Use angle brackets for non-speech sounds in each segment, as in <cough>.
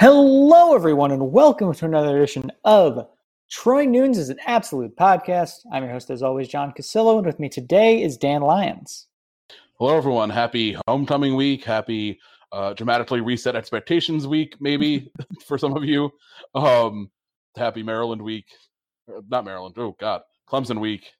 Hello, everyone, and welcome to another edition of Troy Nunes is an Absolute Podcast. I'm your host, as always, John Cassillo, and with me today is Dan Lyons. Hello, everyone. Happy homecoming week. Happy uh, dramatically reset expectations week, maybe <laughs> <laughs> for some of you. Um, happy Maryland week. Uh, not Maryland. Oh, God. Clemson week.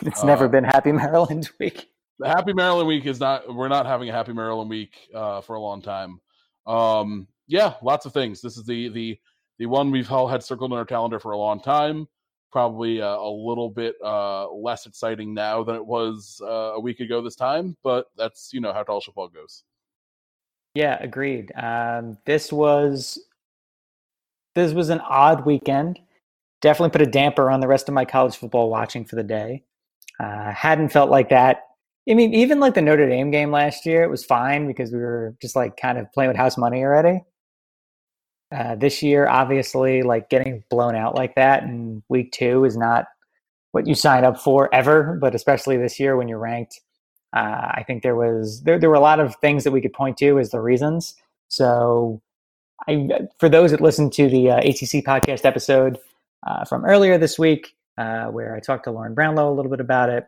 It's uh, never been Happy <laughs> Maryland week. The Happy Maryland week is not, we're not having a Happy Maryland week uh, for a long time. Um, yeah, lots of things. This is the the the one we've all had circled in our calendar for a long time. Probably uh, a little bit uh, less exciting now than it was uh, a week ago this time, but that's you know how college football goes. Yeah, agreed. Um, this was this was an odd weekend. Definitely put a damper on the rest of my college football watching for the day. Uh, hadn't felt like that I mean, even like the Notre Dame game last year, it was fine because we were just like kind of playing with house money already. Uh, this year, obviously, like getting blown out like that in week two is not what you sign up for ever, but especially this year when you're ranked. Uh, I think there was there there were a lot of things that we could point to as the reasons. So, I for those that listened to the uh, ATC podcast episode uh, from earlier this week, uh, where I talked to Lauren Brownlow a little bit about it,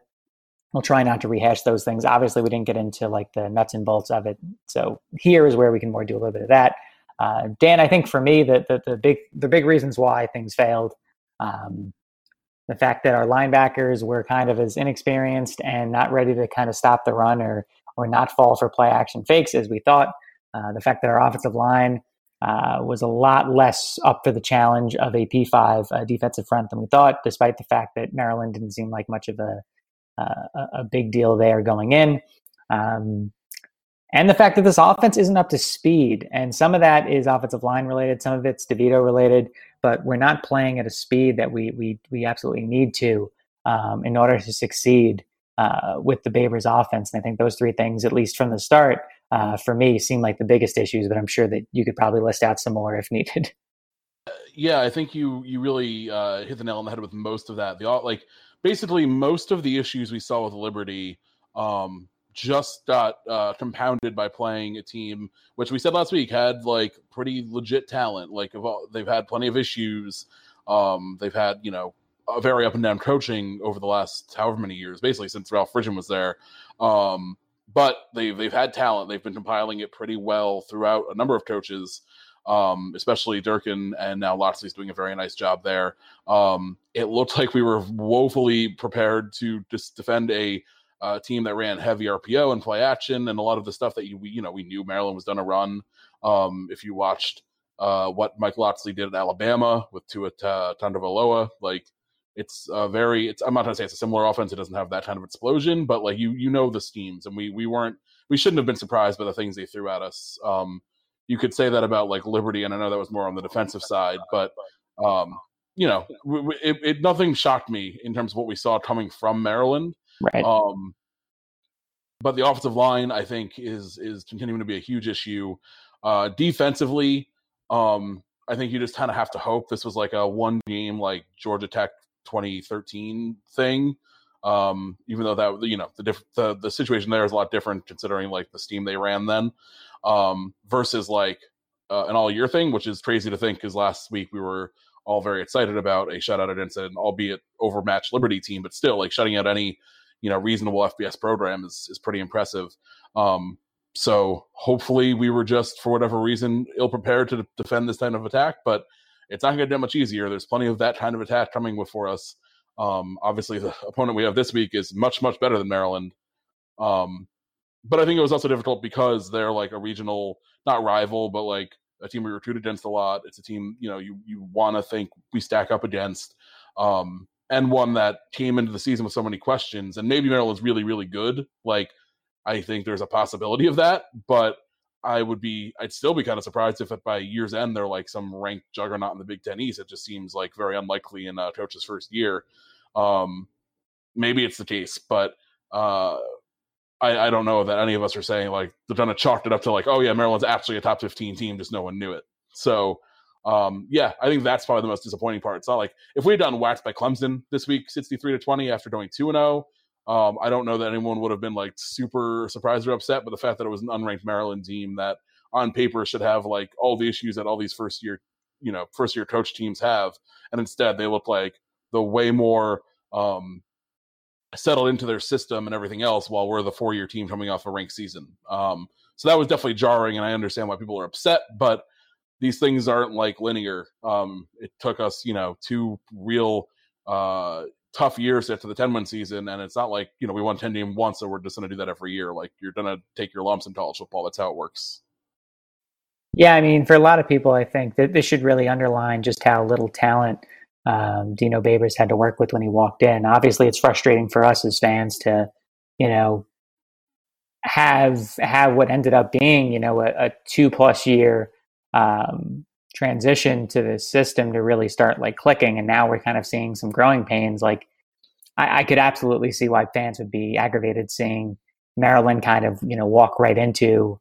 we'll try not to rehash those things. Obviously, we didn't get into like the nuts and bolts of it. So here is where we can more do a little bit of that. Uh, Dan, I think for me, the, the, the big the big reasons why things failed, um, the fact that our linebackers were kind of as inexperienced and not ready to kind of stop the run or or not fall for play action fakes as we thought. Uh, the fact that our offensive line uh, was a lot less up for the challenge of a P5 uh, defensive front than we thought, despite the fact that Maryland didn't seem like much of a uh, a big deal there going in. Um, and the fact that this offense isn't up to speed. And some of that is offensive line related, some of it's DeVito related, but we're not playing at a speed that we, we, we absolutely need to um, in order to succeed uh, with the Babers offense. And I think those three things, at least from the start, uh, for me, seem like the biggest issues, but I'm sure that you could probably list out some more if needed. <laughs> Yeah, I think you you really uh, hit the nail on the head with most of that. The like basically most of the issues we saw with Liberty um, just got uh, compounded by playing a team which we said last week had like pretty legit talent. Like they've had plenty of issues. Um, they've had you know a very up and down coaching over the last however many years, basically since Ralph Friedgen was there. Um, but they've they've had talent. They've been compiling it pretty well throughout a number of coaches um, especially Durkin, and now Locksley's doing a very nice job there. Um, it looked like we were woefully prepared to just defend a uh, team that ran heavy RPO and play action, and a lot of the stuff that you you know we knew Maryland was going to run. Um, if you watched uh, what Mike Locksley did at Alabama with Tua Tagovailoa, like it's a very it's I'm not gonna say it's a similar offense. It doesn't have that kind of explosion, but like you you know the schemes, and we we weren't we shouldn't have been surprised by the things they threw at us. Um, you could say that about like Liberty, and I know that was more on the defensive side, but um, you know, it, it, nothing shocked me in terms of what we saw coming from Maryland. Right. Um, but the offensive line, I think, is is continuing to be a huge issue. Uh, defensively, um, I think you just kind of have to hope this was like a one game like Georgia Tech 2013 thing. Um, even though that you know the, diff- the the situation there is a lot different considering like the steam they ran then um, versus like uh, an all year thing, which is crazy to think because last week we were all very excited about a shutout against an albeit overmatched Liberty team, but still like shutting out any you know reasonable FBS program is is pretty impressive. Um, so hopefully we were just for whatever reason ill prepared to defend this kind of attack, but it's not going to get much easier. There's plenty of that kind of attack coming before us. Um, obviously, the opponent we have this week is much much better than Maryland. Um, but I think it was also difficult because they're like a regional, not rival, but like a team we recruit against a lot. It's a team you know you you want to think we stack up against, um, and one that came into the season with so many questions. And maybe Maryland's really really good. Like I think there's a possibility of that, but I would be I'd still be kind of surprised if by year's end they're like some ranked juggernaut in the Big Ten East. It just seems like very unlikely in a coach's first year. Um, maybe it's the case, but uh, I, I don't know that any of us are saying like they're gonna chalk it up to like, oh yeah, Maryland's actually a top 15 team, just no one knew it. So um, yeah, I think that's probably the most disappointing part. It's not like if we had done waxed by Clemson this week, 63 to 20 after going 2 and 0. Um, I don't know that anyone would have been like super surprised or upset, but the fact that it was an unranked Maryland team that on paper should have like all the issues that all these first year, you know, first year coach teams have, and instead they look like the way more um, settled into their system and everything else. While we're the four year team coming off a ranked season, um, so that was definitely jarring, and I understand why people are upset, but these things aren't like linear. Um, it took us, you know, two real uh, tough years after the 10 win season. And it's not like, you know, we won 10 games once, so we're just going to do that every year. Like, you're going to take your lumps in college football. That's how it works. Yeah, I mean, for a lot of people, I think that this should really underline just how little talent um, Dino Babers had to work with when he walked in. Obviously, it's frustrating for us as fans to, you know, have have what ended up being, you know, a, a two plus year um, transition to the system to really start like clicking. And now we're kind of seeing some growing pains. Like I, I could absolutely see why fans would be aggravated seeing Maryland kind of you know walk right into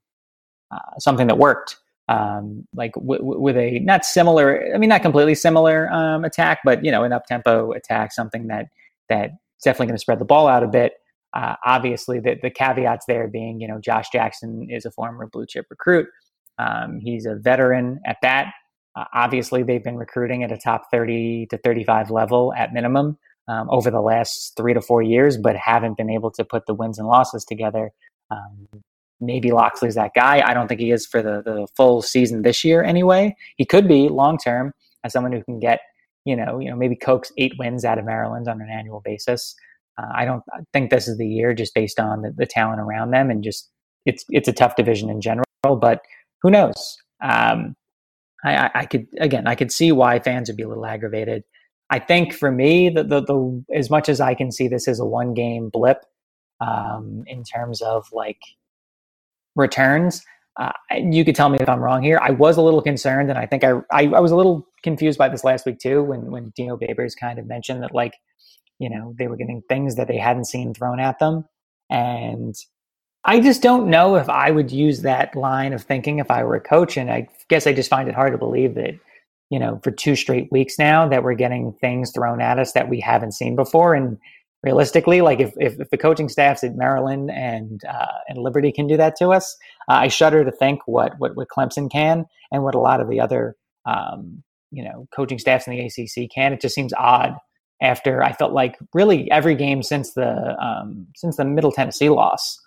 uh, something that worked. Um, like w- w- with a not similar, I mean, not completely similar um, attack, but you know, an up tempo attack, something that that's definitely going to spread the ball out a bit. Uh, obviously, the, the caveats there being, you know, Josh Jackson is a former blue chip recruit. Um, he's a veteran at that. Uh, obviously, they've been recruiting at a top 30 to 35 level at minimum um, over the last three to four years, but haven't been able to put the wins and losses together. Um, maybe Locksley's that guy. I don't think he is for the, the full season this year anyway. He could be long term as someone who can get, you know, you know, maybe coax eight wins out of Maryland on an annual basis. Uh, I don't think this is the year just based on the, the talent around them and just it's it's a tough division in general. But who knows? Um, I, I, could again, I could see why fans would be a little aggravated. I think for me, the, the, the as much as I can see this as a one game blip um, in terms of like returns. Uh, you could tell me if I'm wrong here. I was a little concerned, and I think I, I, I was a little confused by this last week too, when when Dino Babers kind of mentioned that like, you know, they were getting things that they hadn't seen thrown at them, and I just don't know if I would use that line of thinking if I were a coach. And I guess I just find it hard to believe that, you know, for two straight weeks now that we're getting things thrown at us that we haven't seen before. And realistically, like if, if, if the coaching staffs at Maryland and uh, and Liberty can do that to us, uh, I shudder to think what, what what Clemson can and what a lot of the other um, you know coaching staffs in the ACC can. It just seems odd after I felt like really every game since the um, since the Middle Tennessee loss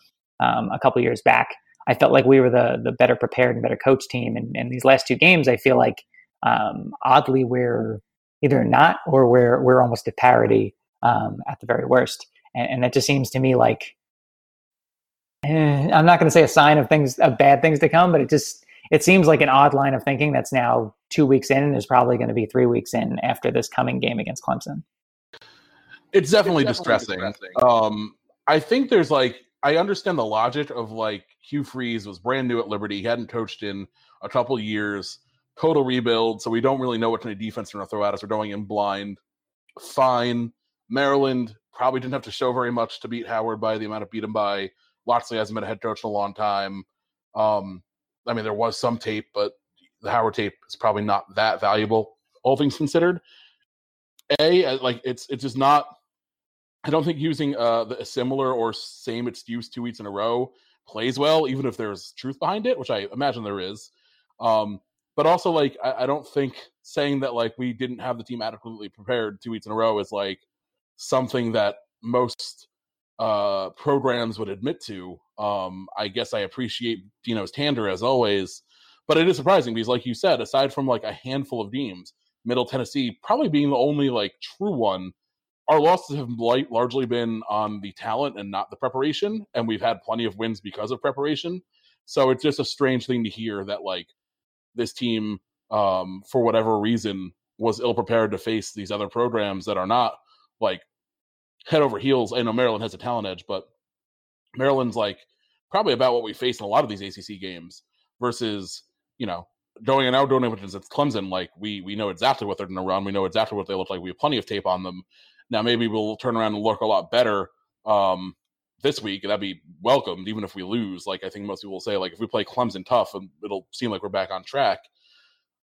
um, a couple years back. I felt like we were the the better prepared and better coach team. And, and these last two games, I feel like um, oddly we're either not or we're we're almost at parity um, at the very worst. And, and that just seems to me like eh, I'm not going to say a sign of things of bad things to come, but it just it seems like an odd line of thinking that's now two weeks in and is probably going to be three weeks in after this coming game against Clemson. It's definitely, it's definitely distressing. distressing. Um, I think there's like I understand the logic of like Hugh Freeze was brand new at Liberty. He hadn't coached in a couple years, total rebuild. So we don't really know what kind of defense they're going to throw at us. We're going in blind. Fine. Maryland probably didn't have to show very much to beat Howard by the amount of beat him by. Locksley hasn't been a head coach in a long time. Um, I mean, there was some tape, but the Howard tape is probably not that valuable, all things considered. A, like it's it's just not I don't think using uh, the, a similar or same excuse two weeks in a row plays well, even if there's truth behind it, which I imagine there is. Um, but also, like, I, I, don't think saying that like we didn't have the team adequately prepared two weeks in a row is like something that most uh, programs would admit to. Um, I guess I appreciate Dino's candor as always, but it is surprising because, like you said, aside from like a handful of teams, Middle Tennessee probably being the only like true one our losses have largely been on the talent and not the preparation, and we've had plenty of wins because of preparation. So it's just a strange thing to hear that like this team, um, for whatever reason, was ill prepared to face these other programs that are not like head over heels. I know Maryland has a talent edge, but Maryland's like probably about what we face in a lot of these ACC games versus you know going and outdoor which it's Clemson. Like we we know exactly what they're going to run. We know exactly what they look like. We have plenty of tape on them, now maybe we'll turn around and look a lot better um, this week. That'd be welcomed, even if we lose. Like I think most people will say, like if we play Clemson tough, um, it'll seem like we're back on track.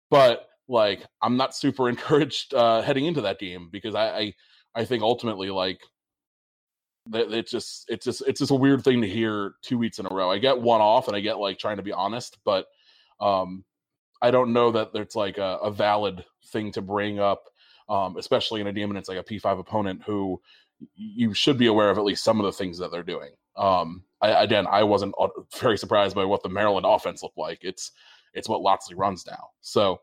But like I'm not super <laughs> encouraged uh, heading into that game because I, I I think ultimately like it's just it's just it's just a weird thing to hear two weeks in a row. I get one off and I get like trying to be honest, but Um, I don't know that there's like a, a valid thing to bring up, um, especially in a demon it's like a P5 opponent who you should be aware of at least some of the things that they're doing. Um, I, again, I wasn't <laughs> very surprised by what the Maryland offense looked like. It's it's what Locksley runs now. So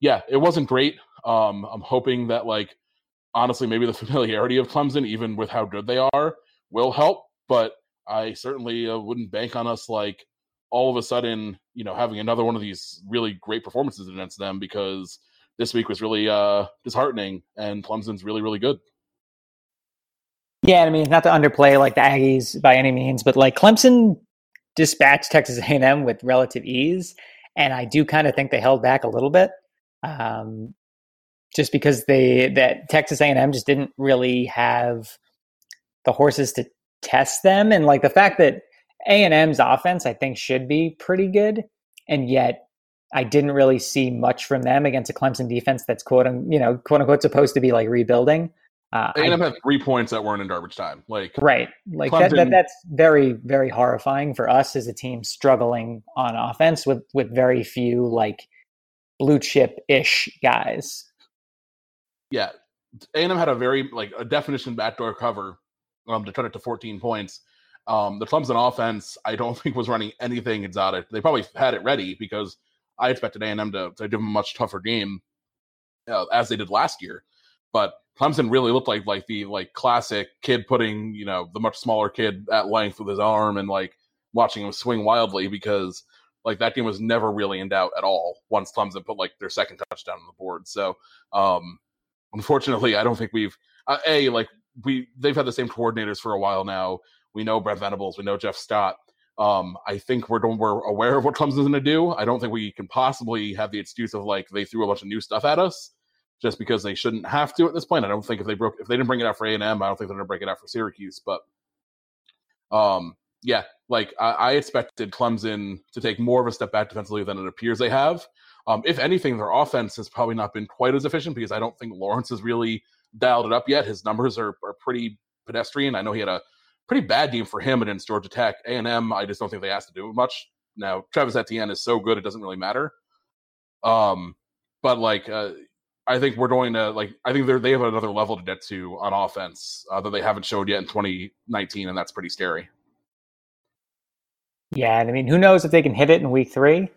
yeah, it wasn't great. Um, I'm hoping that like honestly, maybe the <laughs> familiarity of Clemson, even with how good they are, will help. But I certainly uh, wouldn't bank on us like all of a sudden, you know, having another one of these really great performances against them because this week was really uh, disheartening and Clemson's really, really good. Yeah, I mean, not to underplay like the Aggies by any means, but like Clemson dispatched Texas A&M with relative ease, and I do kind of think they held back a little bit, um, just because they that Texas A&M just didn't really have the horses to test them, and like the fact that A&M's offense I think should be pretty good, and yet I didn't really see much from them against a Clemson defense that's quote you know quote unquote supposed to be like rebuilding. Uh, A&M had three points that weren't in garbage time. Like right, like that, that, That's very very horrifying for us as a team struggling on offense with with very few like blue chip ish guys. Yeah, A&M had a very like a definition backdoor cover um, to turn it to 14 points. Um, the Clemson offense, I don't <laughs> think was running anything exotic. They probably had it ready because I expected A&M to, to give them a much tougher game uh, as they did last year. But Clemson really looked like like the like classic kid putting you know the much smaller kid at length with his arm and like watching him swing wildly because like that game was never really in doubt at all once Clemson put like their second touchdown on the board. So um unfortunately, I don't think we've uh, a like we they've had the same coordinators for a while now. We know Brent Venables, we know Jeff Scott. Um, I think we're we're aware of what Clemson's going to do. I don't think we can possibly have the excuse of like they threw a bunch of new stuff at us just because they shouldn't have to at this point. I don't think if they broke if they didn't bring it out for A and I don't think they're gonna break it out for Syracuse. But um, yeah, like I, I, expected Clemson to take more of a step back defensively than it appears they have. Um, if anything, their offense has probably not been quite as efficient because I don't think Lawrence has really dialed it up yet. His numbers are, are pretty pedestrian. I know he had a pretty bad game for him against Georgia Tech. A and M, I just don't think they asked to do much. Now Travis Etienne is so good it doesn't really matter. Um, but like uh, I think we're going to like. I think they they have another level to get to on offense uh, that they haven't showed yet in 2019, and that's pretty scary. Yeah, and I mean, who knows if they can hit it in week three?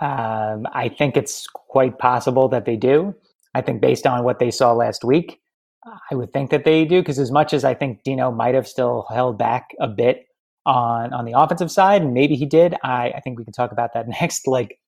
Um, I think it's quite possible that they do. I think based on what they saw last week, I would think that they do because as much as I think Dino might have still held back a bit on on the offensive side, and maybe he did. I, I think we can talk about that <laughs> next. Like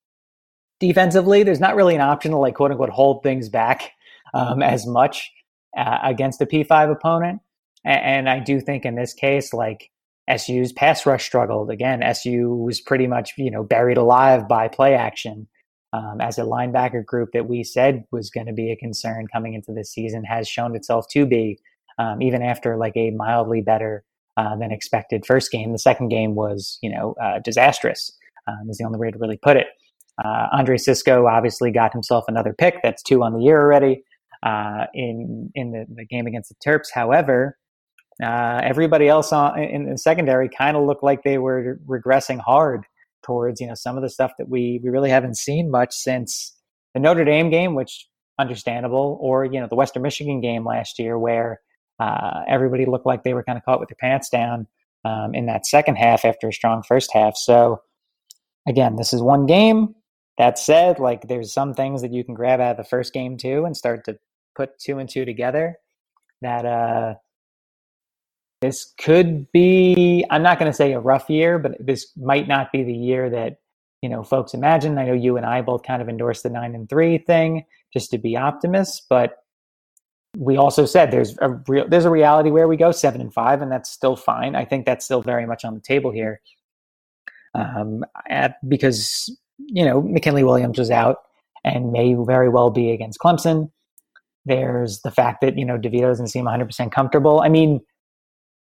defensively, there's not really an option to like quote unquote hold things back um, as much uh, against a P5 opponent. And, and, I do think in this case, like SU's pass rush struggled again. SU was pretty much you know buried alive by play action. Um, as a linebacker group that we said was going to be a concern coming into this season has shown itself to be, um, even after like a mildly better uh, than expected first game. The second game was, you know, uh, disastrous. Um, is the only way to really put it. Uh, Andre Cisco obviously got himself another pick. That's two on the year already uh, in in the, the, game against the Terps. However, uh, everybody else on, in the secondary kind of looked like they were regressing hard towards you know some of the stuff that we we really haven't seen much since the Notre Dame game, which understandable, or you know the Western Michigan game last year where uh, everybody looked like they were kind of caught with their pants down um, in that second half after a strong first half. So again, this is one game. That said, like there's some things that you can grab out of the first game too and start to put two and two together. That uh, this could be. I'm not going to say a rough year, but this might not be the year that you know folks imagine. I know you and I both kind of endorsed the nine and three thing just to be optimists, but we also said there's a real there's a reality where we go seven and five, and that's still fine. I think that's still very much on the table here, um, at, because you know, McKinley Williams was out and may very well be against Clemson. There's the fact that, you know, DeVito doesn't seem 100% comfortable. I mean,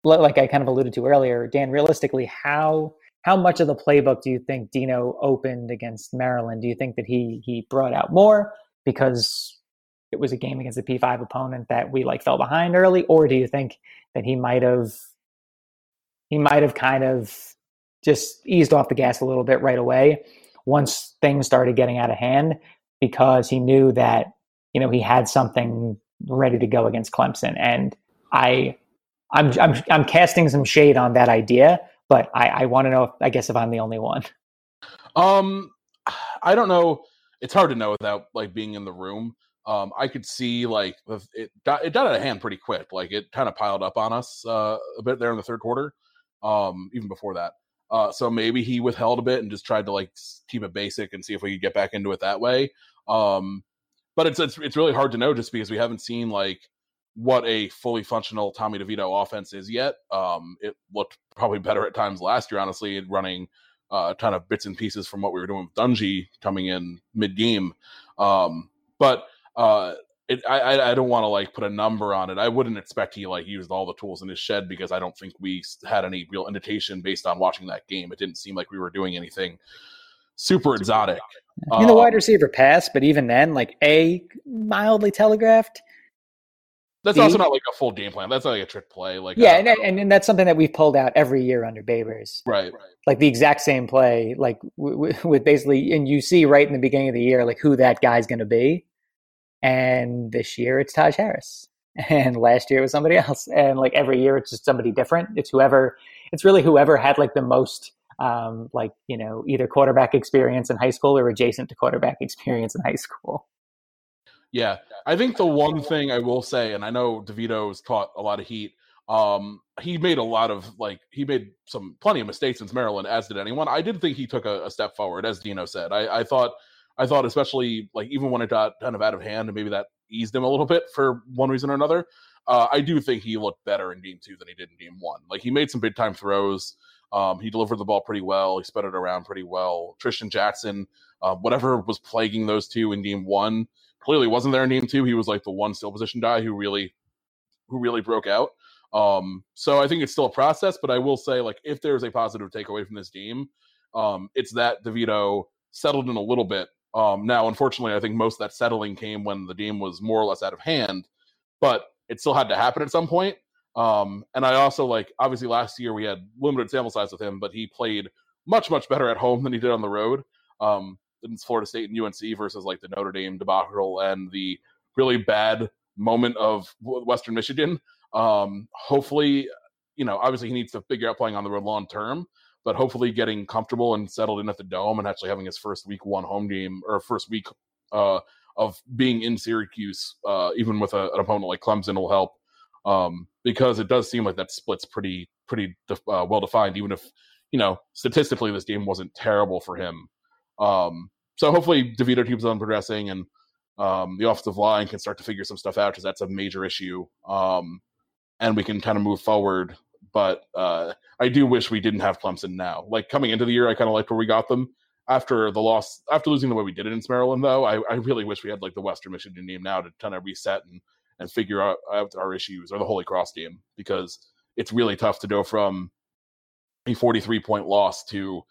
like I kind of alluded to earlier, Dan, realistically, how how much of the playbook do you think Dino opened against Maryland? Do you think that he he brought out more because it was a game against a P5 opponent that we like fell behind early, or do you think that he might have he might have kind of just eased off the gas a little bit right away once things started getting out of hand because he knew that you know he had something ready to go against Clemson. And I, I'm I'm I'm casting some shade on that idea, but I, I want to know. If, I guess if I'm the only one. Um, I don't know. It's hard to know without like being in the room. Um, I could see like it got it got out of hand pretty quick. Like it kind of piled up on us uh, a bit there in the third quarter. Um, even before that. Uh, so maybe he withheld a bit and just tried to like keep it basic and see if we could get back into it that way. Um, but it's, it's it's really hard to know just because we haven't seen like what a fully functional Tommy DeVito offense is yet. Um, it looked probably better at times last year, honestly, running uh, a ton of bits and pieces from what we were doing with Dungey coming in mid game. Um, but uh, it, I, I don't want to like put a number on it. I wouldn't expect he like used all the tools in his shed because I don't think we had any real indication based on watching that game. It didn't seem like we were doing anything super exotic. In um, the wide receiver pass, but even then, like a mildly telegraphed. That's also not like a full game plan. That's not like a trick play. Like yeah, uh, and, and, that's something that we've pulled out every year under Babers. Right. Like the exact same play, like w- w- <laughs> with basically, and you see right in the beginning of the year, like who that guy's going to be and this year it's Taj Harris. <laughs> And last year it was somebody else. And like every year it's just somebody different. It's whoever, it's really whoever had like the most, um, like, you know, either quarterback experience in high school or adjacent to quarterback <laughs> experience in high school. Yeah. I think the one thing I will say, and I know DeVito's caught a lot of heat. Um, he made a lot of like he made some plenty of mistakes since Maryland, as did anyone. I did think he took a, a step forward, as Dino said. I, I thought I thought, especially like even when it got kind of out of hand, and maybe that eased him a little bit for one reason or another. Uh, I do think he looked better in game two than he did in game one. Like he made some big time throws. Um, he delivered the ball pretty well. He sped it around pretty well. Trishton Jackson, uh, whatever was plaguing those two in game one, clearly wasn't there in game two. He was like the one still position guy who really, who really broke out. Um, so I think it's still a process, but I will say, like, if there's a positive takeaway from this game, um, it's that DeVito settled in a little bit um, now, unfortunately, I think most of that settling came when the game was more or less out of hand, but it still had to happen at some point. Um, and I also like obviously last year we had limited sample size with him, but he played much much better at home than he did on the road. Um, in Florida State and UNC versus like the Notre Dame debacle and the really bad moment of Western Michigan. Um, hopefully, you know, obviously he needs to figure out playing on the road long term but hopefully getting comfortable and settled in at the dome and actually having his first week one home game or first week uh, of being in Syracuse, uh, even with a, an opponent like Clemson, will help um, because it does seem like that split's pretty pretty uh, well defined. Even if you know statistically this game wasn't terrible for him, um, so hopefully DeVito keeps on progressing and um, the offensive line can start to figure some stuff out because that's a major issue, um, and we can kind of move forward but uh, I do wish we didn't have Clemson now. Like coming into the year, I kind of liked where we got them. After the loss, after losing the way we did it in Maryland, though, I, I really wish we had like the Western Michigan game now to kind of reset and and figure out, out our issues or the Holy Cross game because it's really tough to go from a 43 point loss to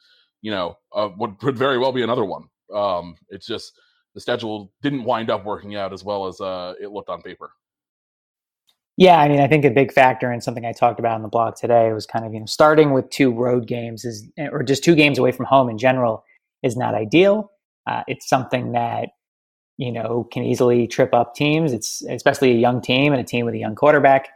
you know uh, what could very well be another one. Um, it's just the schedule didn't wind up working out as well as uh, it looked on paper. Yeah, I mean, I think a big factor and something I talked about in the blog today was kind of you know starting with two road games is or just two games away from home in general is not ideal. Uh, it's something that you know can easily trip up teams. It's especially a young team and a team with a young quarterback.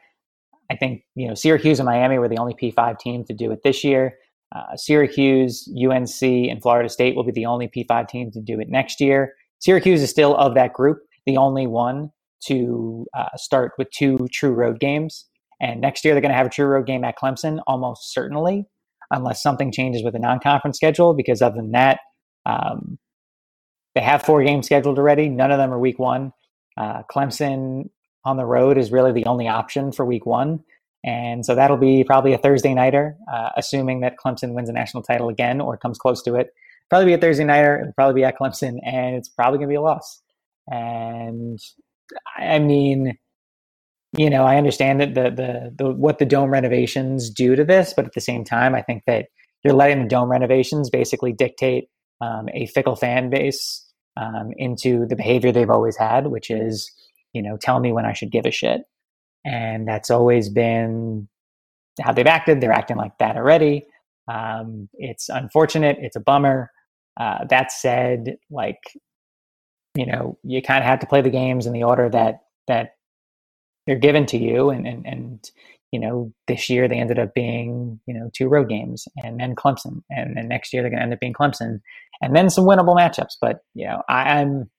I think you know Syracuse and Miami were the only P5 team to do it this year. Uh, Syracuse, UNC, and Florida State will be the only P5 teams to do it next year. Syracuse is still of that group the only one to uh, start with two true road games. And next year, they're going to have a true road game at Clemson, almost certainly, unless something changes with the non conference schedule. Because other than that, um, they have four games scheduled already. None of them are week one. Uh, Clemson on the road is really the only option for week one. And so that'll be probably a Thursday nighter, uh, assuming that Clemson wins a national title again or comes close to it. Probably be a Thursday nighter. It'll probably be at Clemson, and it's probably going to be a loss. And I mean, you know, I understand that the, the the what the dome renovations do to this, but at the same time, I think that you're letting the dome renovations basically dictate um, a fickle fan base um, into the behavior they've always had, which is, you know, tell me when I should give a shit, and that's always been how they've acted. They're acting like that already. Um, it's unfortunate. It's a bummer. Uh, that said, like you know, you kind of have to play the games in the order that that they're given to you, and and and you know, this year they ended up being you know two road games, and then Clemson, and then next year they're going to end up being Clemson, and then some winnable matchups. But you know, I, I'm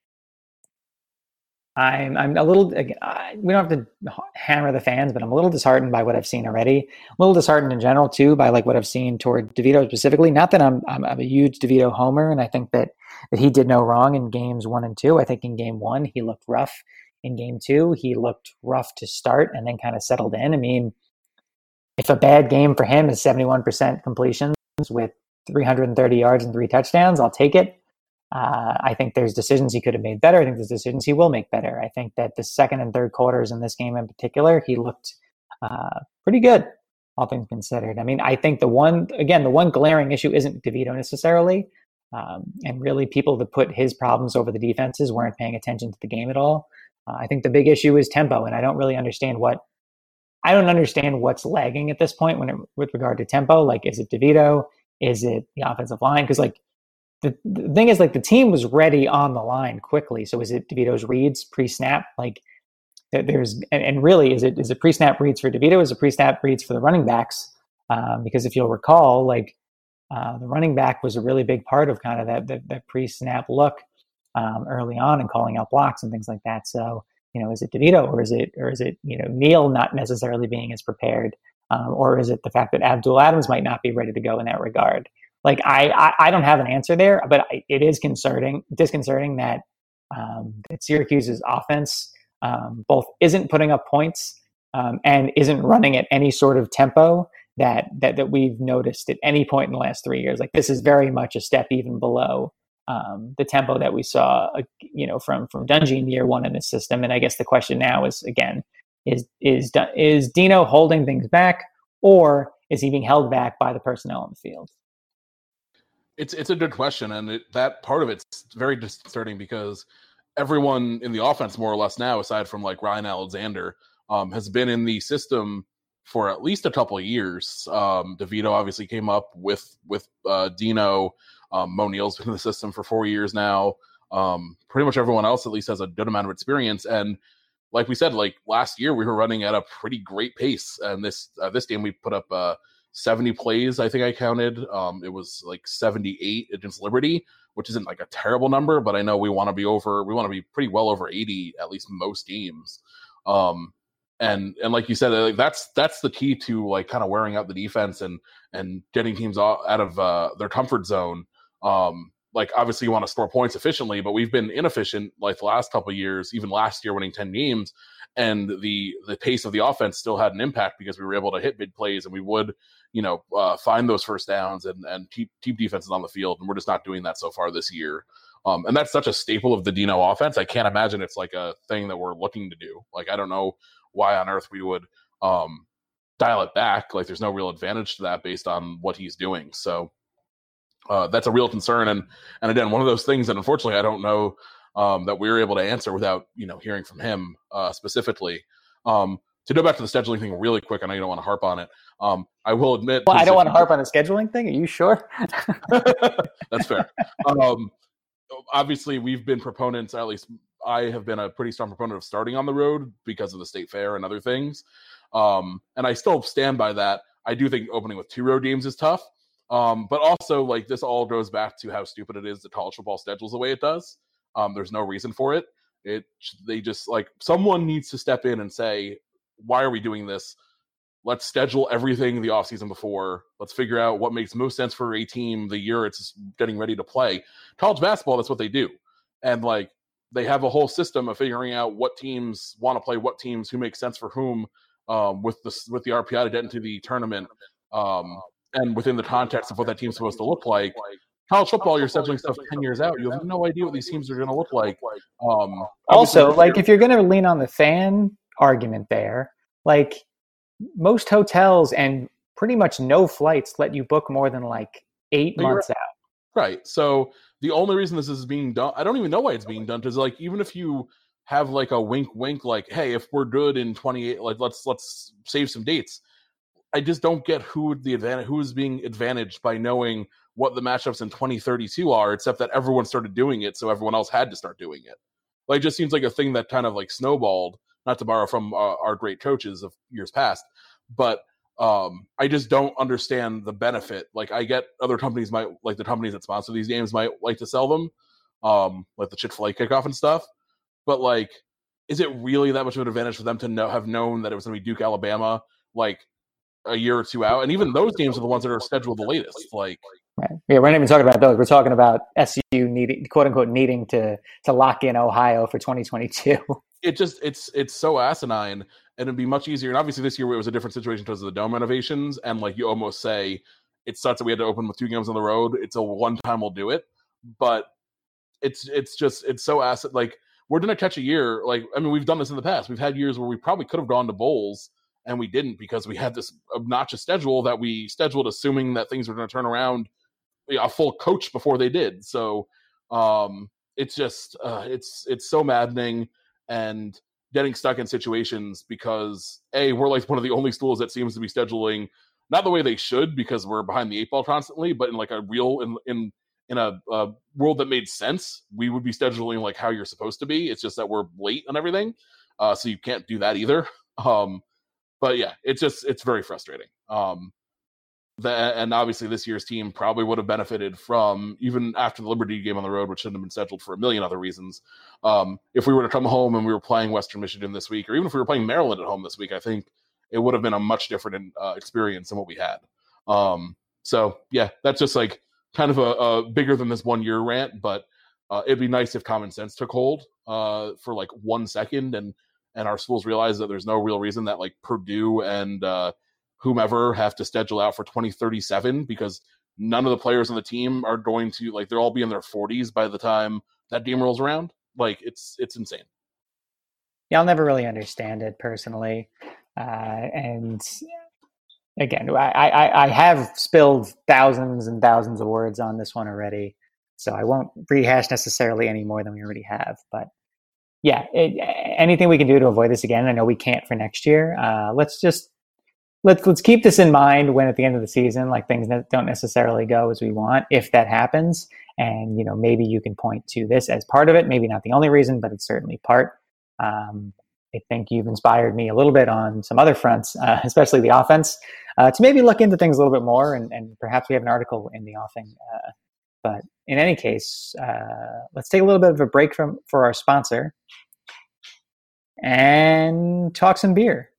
I'm I'm a little. I, we don't have to hammer the fans, but I'm a little disheartened by what I've seen already. A little disheartened in general too by like what I've seen toward DeVito specifically. Not that I'm I'm, I'm a huge DeVito homer, and I think that that he did no wrong in games one and two. I think in game one he looked rough. In game two he looked rough to start and then kind of settled in. I mean, if a bad game for him is 71% completions with 330 yards and three touchdowns, I'll take it. Uh, I think there's decisions he could have made better. I think there's decisions he will make better. I think that the second and third quarters in this game in particular, he looked uh, pretty good, all things considered. I mean, I think the one, again, the one glaring issue isn't DeVito necessarily. Um, and really, people that put his problems over the defenses weren't paying attention to the game at all. Uh, I think the big issue is tempo, and I don't really understand what I don't understand what's lagging at this point when it, with regard to tempo. Like, is it DeVito? Is it the offensive line? Because like the, the thing is like the team was ready on the line quickly. So is it DeVito's reads pre-snap? Like there's and, and really is it is it pre-snap reads for DeVito? Is it pre-snap reads for the running backs? Um, because if you'll recall, like uh, the running back was a really big part of kind of that that, that pre-snap look um, early on and calling out blocks and things like that. So you know, is it DeVito or is it or is it you know Neal not necessarily being as prepared, um, or is it the fact that Abdul Adams might not be ready to go in that regard? Like I, I, I don't have an answer there, but it is concerning, disconcerting that um, that Syracuse's offense um, both isn't putting up points um, and isn't running at any sort of tempo that, that that we've noticed at any point in the last three years. Like this is very much a step even below um, the tempo that we saw, uh, you know, from from Dungey in year one in this system. And I guess the question now is again, is is is Dino holding things back, or is he being held back by the personnel on the field? It's it's a good question, and it, that part of it's very disconcerting because everyone in the offense, more or less now, aside from like Ryan Alexander, um, has been in the system for at least a couple years. Um, DeVito obviously came up with with uh, Dino. Um, Moe Neal's <laughs> been in the system for four years now. Um, pretty much everyone else at least has a good amount of experience. And like we said, like last year we were running at a pretty great pace, and this uh, this game we put up uh, 70 plays, I think I counted. Um, it was like 78 against Liberty, which isn't like a terrible number, but I know we want to be over, we want to be pretty well over 80 at least most games. Um, and and like you said, like that's that's the key to like kind of wearing out the defense and and getting teams out of uh, their comfort zone. Um, like obviously you want to score points efficiently, but we've been inefficient like the last couple years, even last year winning 10 games and the the pace of the offense still had an impact because we were able to hit big plays and we would you know uh, find those first downs and and keep keep defenses on the field and we're just not doing that so far this year. Um, and that's such a staple of the Dino offense. I can't imagine it's like a thing that we're looking to do. Like I don't know why on earth we would um, dial it back. Like there's no real advantage to that based on what he's doing. So uh, that's a real concern and and again one of those things that unfortunately I don't know um, that we were able to answer without you know hearing from him uh, specifically. Um, to go back to the scheduling thing really quick, I know you don't want to harp on it. Um, I will admit. Well, I don't want to harp on the scheduling thing. Are you sure? <laughs> That's fair. Um, obviously, we've been proponents. At least I have been a pretty strong proponent of starting on the road because of the state fair and other things. Um, and I still stand by that. I do think opening with two road games is tough. Um, but also, like this all goes back to how stupid it is that college football schedules the way it does. Um, there's no reason for it. It they just like someone needs to step in and say, why are we doing this? Let's schedule everything the offseason before. Let's figure out what makes most sense for a team the year it's getting ready to play. College basketball, that's what they do. And like they have a whole system of figuring out what teams want to play what teams, who makes sense for whom, um, with the with the RPI to get into the tournament, um, and within the context of what that team's supposed to look like college football, you're scheduling stuff 10 years out. You have no idea what these teams are going to look like. Um, also, like if you're going to lean on the fan argument there, like most hotels and pretty much no flights let you book more than like eight months right. out. Right. So the only reason this is being done, I don't even know why it's being done. Because like even if you have like a wink, wink, like hey, if we're good in 28, like let's let's save some dates. I just don't get who the advantage who is being advantaged by knowing what the matchups in 2032 are, except that everyone started doing it, so everyone else had to start doing it. Like, it just seems like a thing that kind of like snowballed. Not to borrow from uh, our great coaches of years past, but um, I just don't understand the benefit. Like, I get other companies might like the companies that sponsor these games might like to sell them, um, like the Chick Fil A kickoff and stuff. But like, is it really that much of an advantage for them to know have known that it was going to be Duke, Alabama, like a year or two out? And even those games are the ones that are scheduled the latest. Like, right. yeah, we're not even talking about those. We're talking about SU needing, quote unquote, needing to to lock in Ohio for 2022. <laughs> It just it's it's so asinine, and it'd be much easier. And obviously, this year it was a different situation because of the dome renovations, and like you almost say, it sucks that we had to open with two games on the road. It's a one time we'll do it, but it's it's just it's so acid. like we're gonna catch a year like I mean we've done this in the past. We've had years where we probably could have gone to bowls and we didn't because we had this obnoxious schedule that we scheduled assuming that things were going to turn around a full coach before they did. So um, it's just uh, it's it's so maddening and getting stuck in situations because a we're like one of the only schools that seems to be scheduling not the way they should because we're behind the eight ball constantly, but in like a real in in in a, a world that made sense, we would be scheduling like how you're supposed to be. It's just that we're late on everything, uh, so you can't do that either. <laughs> Um, but yeah, it's just it's very frustrating. Um, the, and obviously this year's team probably would have benefited from even after the Liberty game on the road, which shouldn't have been scheduled for a million other reasons. Um, if we were to come home and we were playing Western Michigan this week, or even if we were playing Maryland at home this week, I think it would have been a much different uh, experience than what we had. Um, so yeah, that's just like kind of a, a bigger than this one year rant, but uh, it'd be nice if common sense took hold uh, for like one second and and our schools realize that there's no real reason that like Purdue and uh, whomever have to schedule out for 2037 because none of the players on the team are going to like they'll all be in their 40s by the time that game rolls around. Like it's it's insane. Yeah, I'll never really understand it personally, uh, and again, I, I I have spilled thousands and thousands of words on this one already, so I won't rehash necessarily any more than we already have, but yeah, it, anything we can do to avoid this again. I know we can't for next year. Uh, let's just let's let's keep this in mind when at the end of the season, like things don't necessarily go as we want. If that happens, and you know maybe you can point to this as part of it. Maybe not the only reason, but it's certainly part. Um, I think you've inspired me a little bit on some other fronts, <laughs> uh, especially the offense, uh, to maybe look into things a little bit more, and, and perhaps we have an article in the offing. But in any case, uh, let's take a little bit of a break from for our sponsor and talk some beer.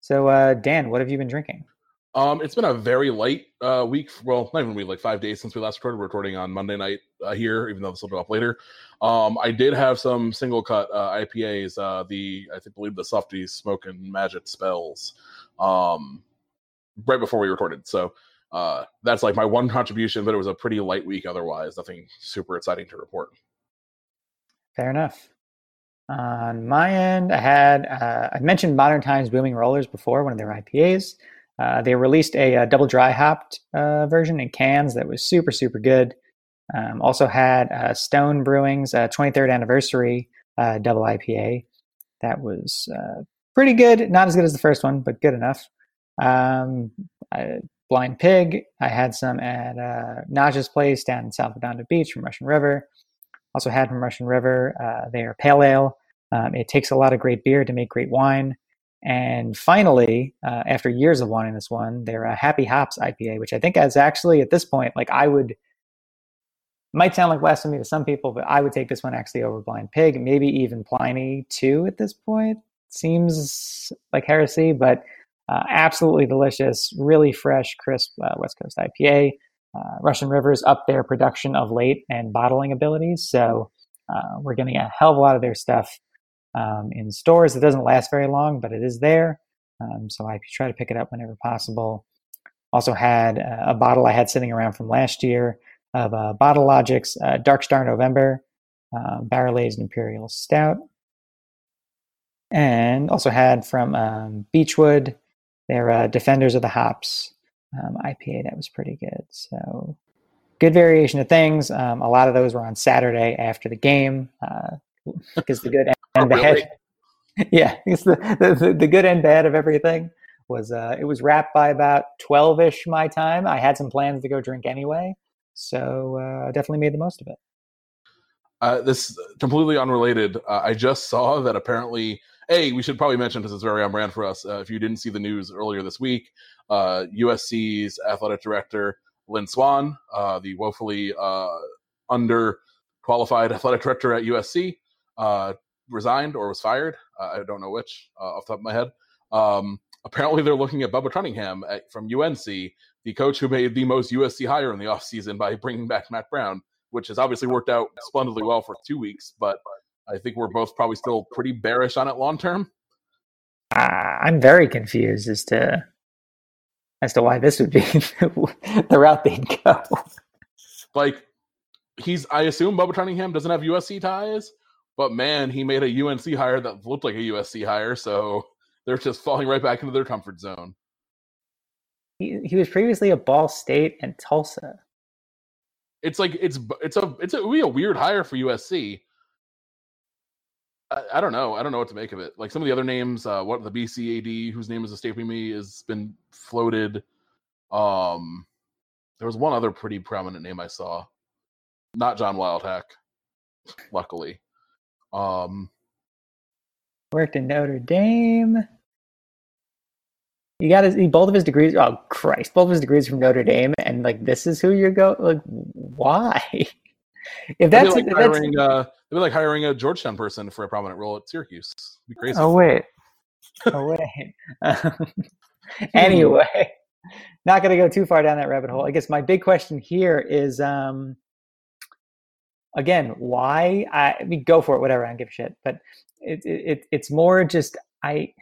So, uh, Dan, what have you been drinking? Um, it's been a very light uh, week. Well, not even week, like five days since we last recorded. We're recording on Monday night uh, here, even though this will be up later. Um, I did have some single cut uh, IPAs. Uh, the I think believe the Softly Spoken Magic Spells. Um, right before we recorded. So uh, that's like my one contribution, but it was a pretty light week otherwise. Nothing super exciting to report. Fair enough. On my end, I had uh, I mentioned Modern Times Booming Rollers before, one of their IPAs. Uh, they released a, a, uh, double dry hopped uh, version in cans that was super super good. Um, also had uh, Stone Brewing's 23rd uh, anniversary double IPA that was pretty good. Not as good as the first one, but good enough. Um, I, Blind Pig. I had some at uh, Naja's place down in South Redondo Beach from Russian River. Also had from Russian River. Uh, they are pale ale. Um, it takes a lot of great beer to make great wine. And finally, uh, after years of wanting this one, they're a Happy Hops IPA, which I think is actually at this point, like I would, might sound like blasphemy to some people, but I would take this one actually over Blind Pig, maybe even Pliny too at this point. Seems like heresy, but uh, absolutely delicious, really fresh, crisp uh, West Coast IPA. Uh, Russian River's up their production of late and bottling abilities, so uh, we're getting a hell of a lot of their stuff um, in stores. It doesn't last very long, but it is there, um, so I try to pick it up whenever possible. Also had uh, a bottle I had sitting around from last year of uh, Bottle Logic's Dark Star November Barrel Aged Imperial Stout and also had from um, Beachwood they're uh, Defenders of the Hops um, IPA that was pretty good. So good variation of things. Um, a lot of those were on Saturday after the game because uh, the good <laughs> and oh, bad. Really? <laughs> yeah, it's the, the, the good and bad of everything was uh, it was wrapped by about twelve ish my time. I had some plans to go drink anyway, So uh, definitely made the most of it. Uh, this completely unrelated. Uh, I just saw that apparently, a we should probably mention because it's very on brand for us. Uh, if you didn't see the news earlier this week, USC's uh, athletic director Lynn Swann, uh, the woefully uh, under qualified <laughs> athletic director at USC, resigned or was fired. I don't know which off the top of my head. Um, apparently, they're looking at Bubba Cunningham at, from UNC, the coach who made the most USC hire in the offseason by bringing back Mack Brown which has obviously worked out splendidly well for two weeks. But I think we're both probably still pretty bearish on it long term. Uh, I'm very confused as to as to why this would be <laughs> the route they'd go. Like he's, I assume Bubba Cunningham doesn't have USC ties, but man, he made a UNC hire that looked like a USC hire, so they're just falling right back into their comfort zone. He, he was previously at Ball State and Tulsa it's like it's it's a it's a, it be a weird hire for USC. I, I, don't know. I don't know what to make of it. Like some of the other names, uh, what the BCAD, whose name is escaping me, has been floated. Um, there was one other pretty prominent name I saw, not John Wildhack, luckily. Um, worked in Notre Dame. You got his, both of his degrees. Oh Christ, both of his degrees from Notre Dame, and like this is who you're go. Like, why? <laughs> if that's like if hiring, that's, uh, it'd be like hiring a Georgetown person for a prominent role at Syracuse. It'd be crazy. Oh wait, <laughs> oh wait. <laughs> <laughs> anyway, not going to go too far down that rabbit hole. I guess my big question here is, um, again, why? I, I mean, go for it, whatever. I don't give a shit. But it, it, it's more just I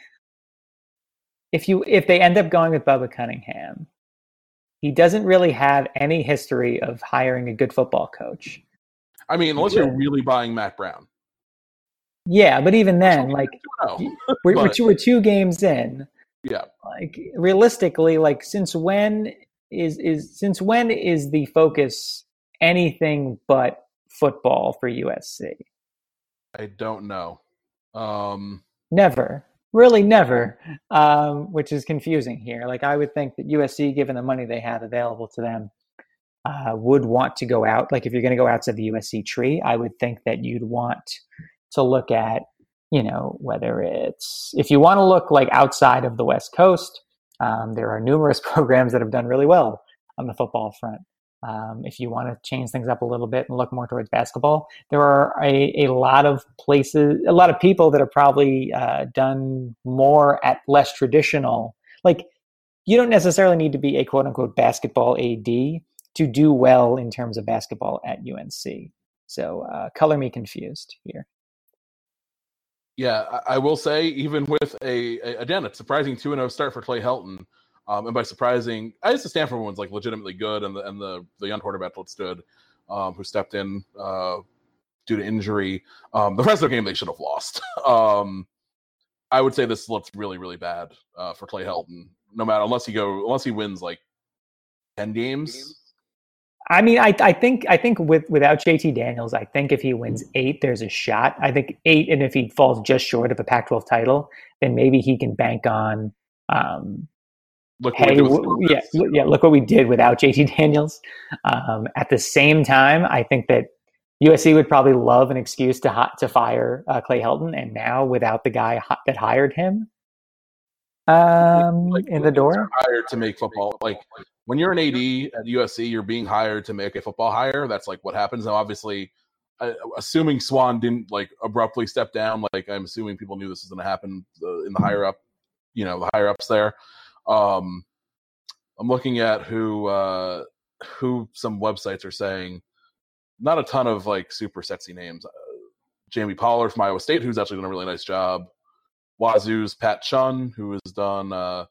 if you if they end up going with Bubba Cunningham, he doesn't really have any history of hiring a good football coach. I mean, unless yeah. you're really buying Mack Brown. Yeah, but even then, like we're, we're, two, we're two games in. Yeah. Like realistically, like since when is is since when is the focus anything but football for USC? I don't know. Um Never really never, <laughs> um, which is confusing here. Like I would think that USC, given the money they have available to them, uh, would want to go out. Like if you're going to go outside the USC tree, I would think that you'd want to look at, you know, whether it's if you want to look like outside of the West Coast. Um, there are numerous <laughs> programs that have done really well on the football front. Um, if you want to change things up a little bit and look more towards basketball, there are a, a lot of places, a lot of people that have probably uh, done more at less traditional. Like, you don't necessarily need to be a quote unquote basketball AD to do well in terms of basketball at UNC. So, uh, color me confused here. Yeah, I will say, even with a, a again, a surprising 2 0 start for Clay Helton, um, and by surprising, I guess the Stanford one's like legitimately good, and the and the the young quarterback stood, um, who stepped in uh, due to injury. Um, the rest of the game they should have lost. <laughs> um, I would say this looks really really bad uh, for Clay Helton. No matter unless he go unless he wins like ten games. I mean, I, I think I think with without JT Daniels, I think if he wins eight, there's a shot. I think eight, and if he falls just short of a Pac-12 title, then maybe he can bank on um, Look hey, yeah, yeah. Look what we did without JT <laughs> Daniels. Um, at the same time, I think that USC would probably love an excuse to to fire uh, Clay Helton, and now without the guy that hired him um, like, in the door, hired to make football. Like when you're an AD at USC, you're being hired to make a football hire. That's like what happens. Now, obviously, uh, assuming Swann didn't like abruptly step down, like I'm assuming people knew this was going to happen uh, in the higher up, you know, the higher ups there. Um, I'm looking at who uh, who some websites are saying. Not a ton of like super sexy names. Uh, Jamie Pollard from Iowa State, who's actually done a really nice job. Wazoo's Pat Chun, who has done uh,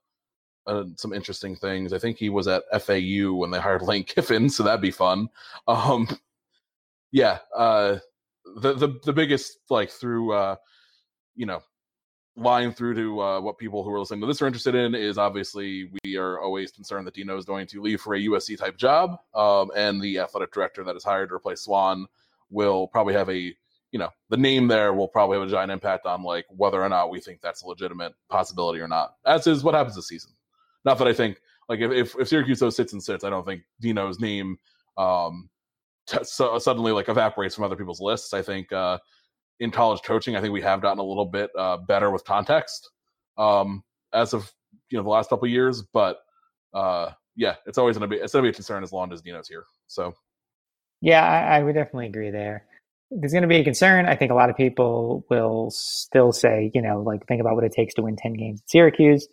uh, some interesting things. I think he was at FAU when they hired <laughs> Lane Kiffin, so that'd be fun. Um, yeah, uh, the the the biggest like through uh, you know line through to uh, what people who are listening to this are interested in is obviously we are always concerned that Dino is going to leave for a USC type job, um, and the athletic director that is hired to replace Swann will probably have a you know the name there will probably have a giant impact on like whether or not we think that's a legitimate possibility or not. As is what happens this season. Not that I think like if if, if Syracuse sits and sits, I don't think Dino's name um, t- so suddenly like evaporates from other people's lists. I think uh, in college coaching, I think we have gotten a little bit uh, better with context um, as of you know the last couple years, but uh, yeah, it's always gonna be it's gonna be a concern as long as Dino's here. So yeah, I, I would definitely agree there. There's going to be a concern. I think a lot of people will still say, you know, like think about what it takes to win 10 games at Syracuse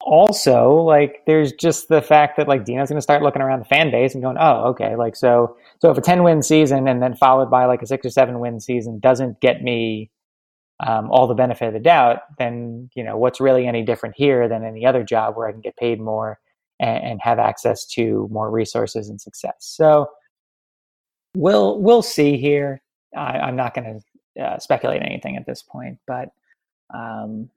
also like there's just the fact that like Dino's going to start looking around the fan base and going, oh, okay, like so so if a ten win season and then followed by like a six or seven win season doesn't get me um, all the benefit of the doubt, then you know what's really any different here than any other job where I can get paid more and, and have access to more resources and success. So we'll we'll see here. I, am not going to uh, speculate anything at this point, but um,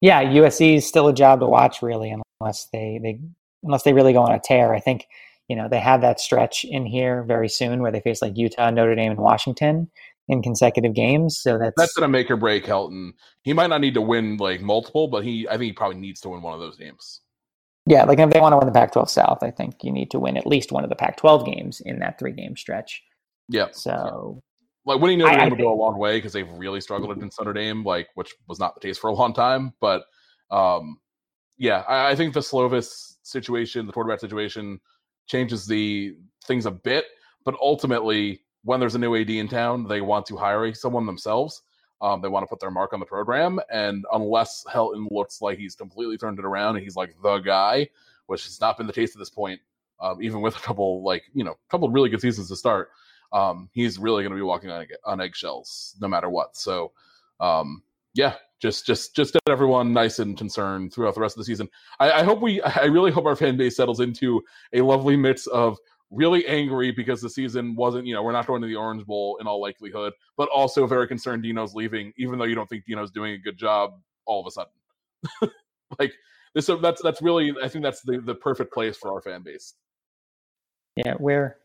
yeah, USC is still a job to watch, really, unless they they unless they really go on a tear. I think you know they have that stretch in here very soon where they face like Utah, Notre Dame, and Washington in consecutive games. So that's that's gonna make or break Helton. He might not need to win like multiple, but he I think he probably needs to win one of those games. Yeah, like if they want to win the Pac-12 South, I think you need to win at least one of the Pac-12 games in that three-game stretch. Yeah. So like winning Notre Dame would go a long way because they've really struggled against Notre Dame, like which was not the case for a long time. But um, yeah, I, I think the Slovis situation, the quarterback situation, changes the things a bit. But ultimately, when there's a new AD in town, they want to hire someone themselves. Um, they want to put their mark on the program, and unless Helton looks like he's completely turned it around and he's like the guy, which has not been the case at this point, um, even with a couple like you know, a couple really good seasons to start um, he's really going to be walking on, on eggshells no matter what. So, um, yeah, just just just get everyone nice and concerned throughout the rest of the season. I, I hope we, I really hope our fan base settles into a lovely mix of really angry because the season wasn't, you know, we're not going to the Orange Bowl in all likelihood, but also very concerned Dino's leaving, even though you don't think Dino's doing a good job all of a sudden. <laughs> like this, that's that's really, I think that's the the perfect place for our fan base. Yeah, where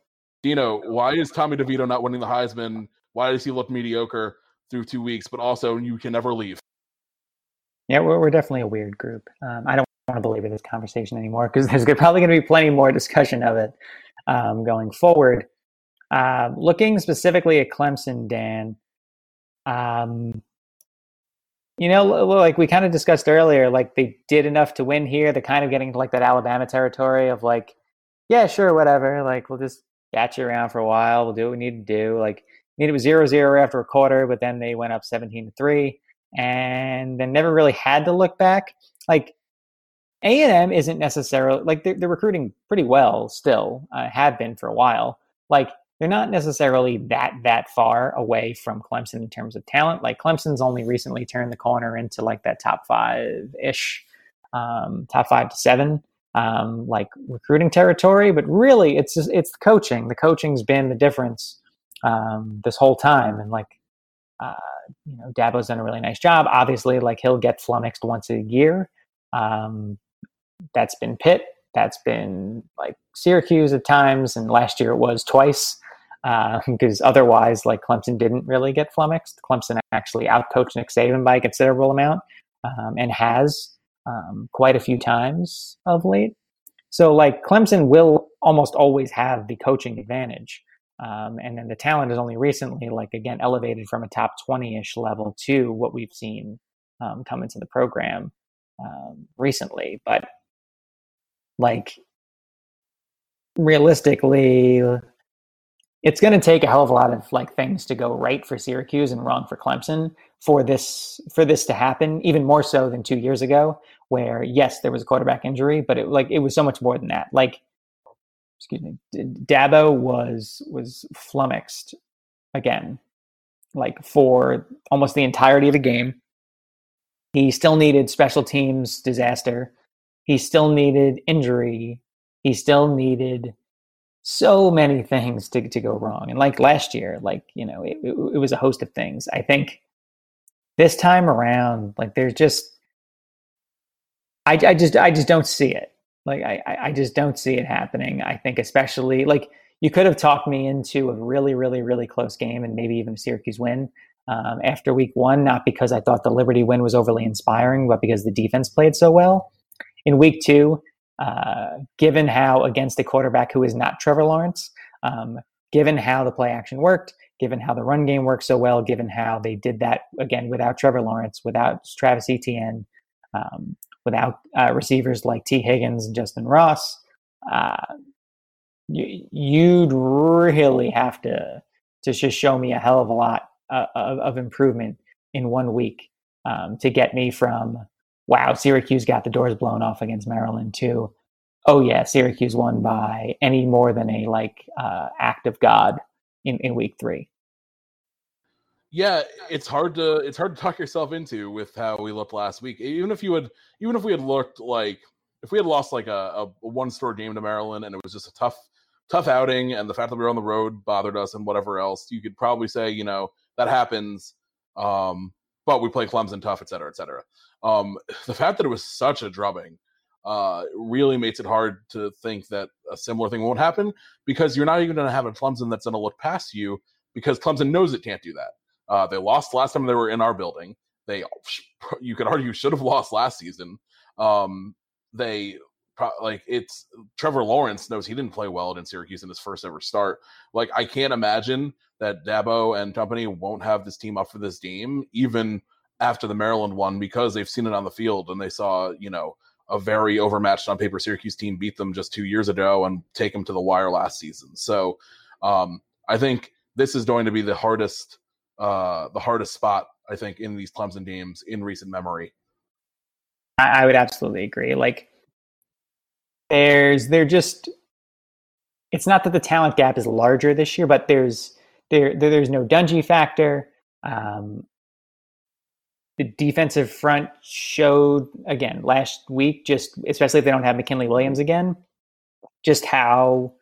Dino, why is Tommy DeVito not winning the Heisman? Why does he look mediocre through two weeks? But also, you can never leave. Yeah, we're, we're definitely a weird group. Um, I don't want to belabor this conversation anymore because there's probably going to be plenty more discussion of it um, going forward. Uh, looking specifically at Clemson, Dan, um, you know, like we kind of discussed earlier, like they did enough to win here. They're kind of getting to like that Alabama territory of like, yeah, sure, whatever. Like we'll just got you around for a while. We'll do what we need to do. Like, I mean, it was zero zero after a quarter, but then they went up 17 to three and then never really had to look back. Like, A&M isn't necessarily like they're, they're recruiting pretty well still, uh, have been for a while. Like, they're not necessarily that that far away from Clemson in terms of talent. Like Clemson's only recently turned the corner into like that top five ish, um, top five to seven um, like recruiting territory, but really it's just, it's the coaching. The coaching's been the difference um, this whole time, and like uh, you know, Dabo's done a really nice job. Obviously, like he'll get flummoxed once a year. Um, that's been Pitt. That's been like Syracuse at times, and last year it was twice because uh, <laughs> otherwise, like Clemson didn't really get flummoxed. Clemson actually outcoached Nick Saban by a considerable amount, um, and has um, quite a few times of late. So, like, Clemson will almost always have the coaching advantage. Um, and then the talent is only recently, like, again, elevated from a top 20 ish level to what we've seen um, come into the program um, recently. But, like, realistically, it's going to take a hell of a lot of like things to go right for Syracuse and wrong for Clemson for this for this to happen. Even more so than two years ago, where yes, there was a quarterback injury, but it like it was so much more than that. Like, excuse me, Dabo was was flummoxed again, like for almost the entirety of the game. He still needed special teams disaster. He still needed injury. He still needed so many things to, to go wrong. And like last year, like, you know, it, it, it, was a host of things. I think this time around, like there's just, I, I just, I just don't see it. Like, I, I just don't see it happening. I think especially like you could have talked me into a really, really, really close game and maybe even Syracuse win um, after week one, not because I thought the Liberty win was overly inspiring, but because the defense played so well. In week two, uh, given how against a quarterback who is not Trevor Lawrence, um, given how the play action worked, given how the run game worked so well, given how they did that again without Trevor Lawrence, without Travis Etienne, um, without uh, receivers like Tee Higgins and Justyn Ross, uh, you, you'd really have to to just show me a hell of a lot uh, of, of, improvement in one week um, to get me from wow Syracuse got the doors blown off against Maryland too. oh yeah Syracuse won by any more than a like uh, act of God in, in week three. Yeah, it's hard to it's hard to talk yourself into with how we looked last week. Even if you had even if we had looked like if we had lost like a, a one store game to Maryland and it was just a tough tough outing and the fact that we were on the road bothered us and whatever else, you could probably say, you know, that happens. Um, but we play Clemson tough, et cetera, et cetera. Um, <sighs> the fact that it was such a drubbing uh, really makes it hard to think that a similar thing won't happen because you're not even going to have a Clemson that's going to look past you because Clemson knows it can't do that. Uh, they lost last time they were in our building. They, you could argue, should have lost last season. Um, they like it's Trevor Lawrence knows he didn't play well in Syracuse in his first ever start. Like I can't imagine that Dabo and company won't have this team up for this game even after the Maryland one because they've seen it on the field and they saw you know a very overmatched on paper Syracuse team beat them just two years ago and take them to the wire last season. So um, I think this is going to be the hardest uh, the hardest spot I think in these Clemson games in recent memory. I, I would absolutely agree. Like there's they're just it's not that the talent gap is larger this year, but there's there, there there's no Dungey factor. Um, the defensive front showed again last week, just especially if they don't have McKinley Williams again, just how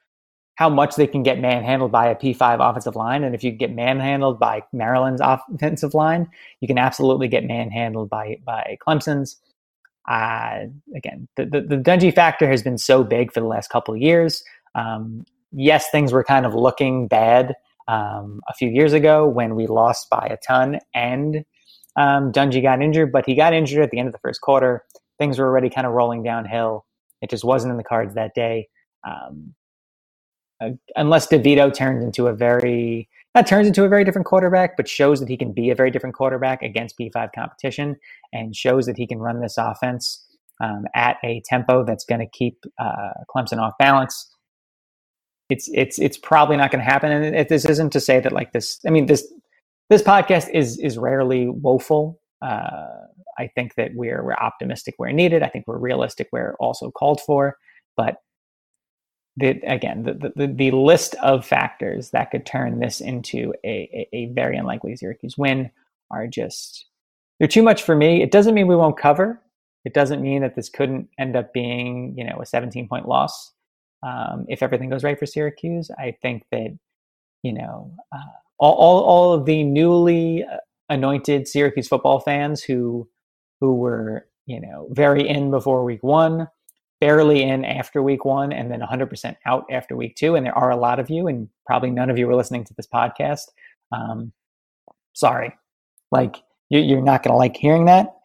how much they can get manhandled by a P5 offensive line. And if you get manhandled by Maryland's <laughs> offensive line, you can absolutely get manhandled by by Clemson's. Uh, again, the, the, the Dungey factor has been so big for the last couple of years. Um, yes, things were kind of looking bad um, a few years ago when we lost by a ton and um, Dungey got injured, but he got injured at the end of the first quarter. Things were already kind of rolling downhill. It just wasn't in the cards that day. Um, uh, unless DeVito turned into a very not turns into a very different quarterback, but shows that he can be a very different quarterback against P5 competition and shows that he can run this offense um, at a tempo that's going to keep uh, Clemson off balance. It's it's it's probably not going to happen. And this isn't to say that like this, I mean this this podcast is is rarely woeful. Uh, I think that we're we're optimistic where needed. I think we're realistic where also called for. But the, again, the, the, the list of factors that could turn this into a, a, a very unlikely Syracuse win are just they're too much for me. It doesn't mean we won't cover. It doesn't mean that this couldn't end up being, you know, a 17 point loss um, if everything goes right for Syracuse. I think that, you know, uh, all, all, all of the newly uh, anointed Syracuse football fans who who were, you know, very in before week one barely in after week one and then 100% out after week two. And there are a lot of you, and probably none of you are listening to this podcast. Um, sorry. Like, you, are not going to like hearing that.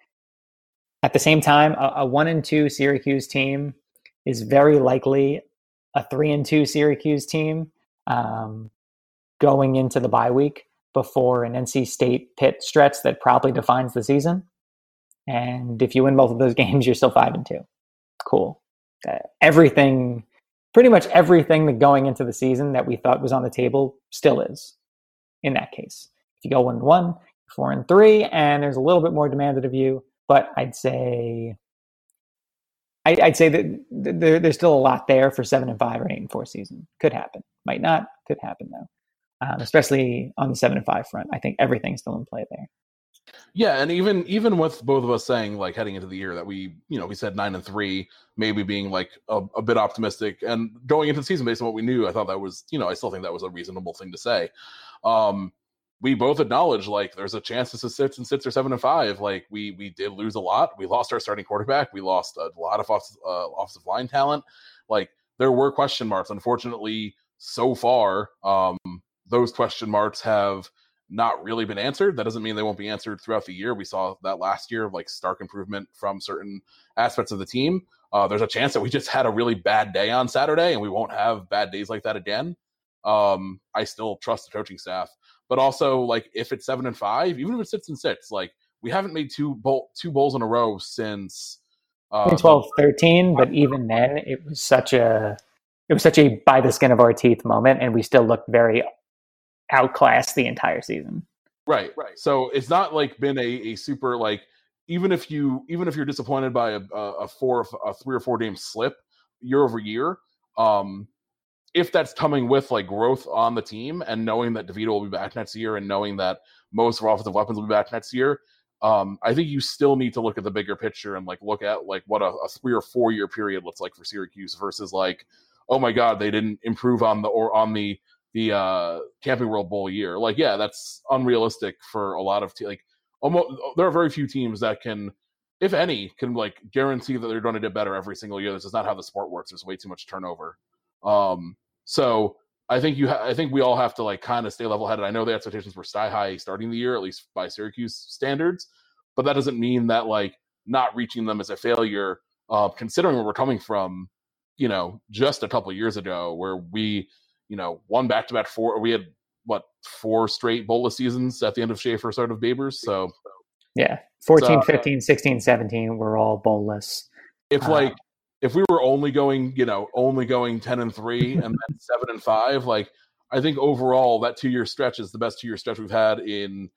At the same time, a, a one and two Syracuse team is very likely a three and two Syracuse team um, going into the bye week before an NC State Pitt stretch that probably defines the season. And if you win both of those <laughs> games, you're still five and two. Cool everything, pretty much everything that going into the season that we thought was on the table still is. In that case, if you go one and one, four and three, and there's a little bit more demanded of you, but I'd say. I, I'd say that there, there's still a lot there for seven and five or eight and four season. Could happen, might not. Could happen though, um, especially on the seven and five front. I think everything's still in play there. Yeah, and even even with both of us saying like heading into the year that we you know we said nine and three, maybe being like a, a, bit optimistic and going into the season based on what we knew, I thought that was you know I still think that was a reasonable thing to say. Um, we both acknowledge like there's a chance this is six and six or seven and five. Like we we did lose a lot. We lost our starting quarterback. We lost a lot of off, uh, offensive line talent. Like there were question marks. Unfortunately, so far, um, those question marks have not really been answered. That doesn't mean they won't be answered throughout the year. We saw that last year, of like stark improvement from certain aspects of the team. Uh, there's a chance that we just had a really bad day on Saturday, and we won't have bad days like that again. Um, I still trust the coaching staff, but also like if it's seven and five, even if it's six and six, like we haven't made two bowl two bowls in a row since uh, 12, 13, but even then, it was such a it was such a by the skin of our teeth moment, and we still looked very outclassed the entire season. Right, right. So it's not like been a, a super like even if you even if you're disappointed by a, a four a three or four game slip year over year, um, if that's coming with like growth on the team and knowing that DeVito will be back next year and knowing that most of our offensive weapons will be back next year, um, I think you still need to look at the bigger picture and like look at like what a, a three or four year period looks like for Syracuse versus like, oh my god, they didn't improve on the or on the the uh, Camping World Bowl year. Like, yeah, that's unrealistic for a lot of te- like almost. There are very few teams that can, if any, can like guarantee that they're going to do better every single year. This is not how the sport works. There's way too much turnover. Um, so I think you, ha- I think we all have to like kind of stay level headed. I know the expectations were sky high starting the year, at least by Syracuse standards, but that doesn't mean that like not reaching them is a failure. Uh, considering where we're coming from, you know, just a couple years ago, where we you know, one back to back four. We had what four straight bowl seasons at the end of Shafer, start of Babers. So yeah, 14, so, 15, 16, 17 were all bowlless. If uh, like if we were only going, you know, only going ten and three and then <laughs> seven and five, like I think overall that two year stretch is the best two year stretch we've had in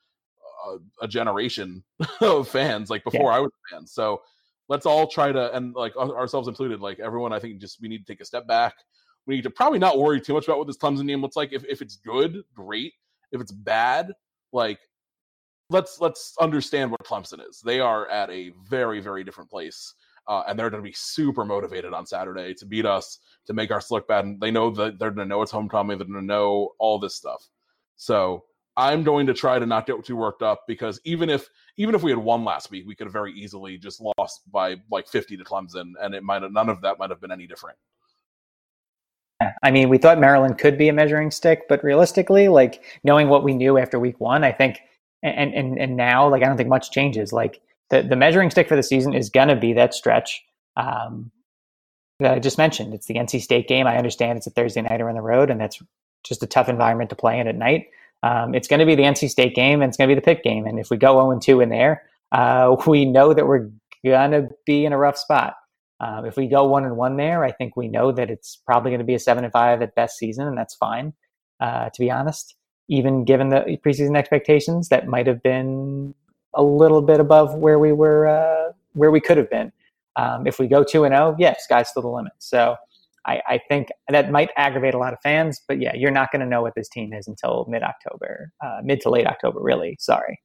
a, a generation <laughs> of fans, like before yeah. I was a fan. So let's all try to and like ourselves included, like everyone, I think just we need to take a step back we need to probably not worry too much about what this Clemson game looks like. If if it's good, great. If it's bad, like let's let's understand what Clemson is. They are at a very very different place, uh, and they're going to be super motivated on Saturday to beat us to make us look bad. And they know that they're going to know it's homecoming. They're going to know all this stuff. So I'm going to try to not get too worked up because even if even if we had won last week, we could have very easily just lost by like 50 to Clemson, and it might none of that might have been any different. I mean, we thought Maryland could be a measuring stick, but realistically, like knowing what we knew after week one, I think, and and and now, like I don't think much changes. Like the the measuring stick for the season is gonna be that stretch um, that I just mentioned. It's the NC State game. I understand it's a Thursday night or on the road, and that's just a tough environment to play in at night. Um, it's going to be the NC State game, and it's going to be the Pitt game. And if we go 0 2 in there, uh, <laughs> we know that we're going to be in a rough spot. Um, if we go one and one there, I think we know that it's probably going to be a seven and five at best season, and that's fine. Uh, to be honest, even given the preseason expectations, that might have been a little bit above where we were, uh, where we could have been. Um, if we go two and zero, oh, yeah, sky's still the limit. So I, I, think that might aggravate a lot of fans, but yeah, you're not going to know what this team is until mid October, uh, mid to late October, really. Sorry.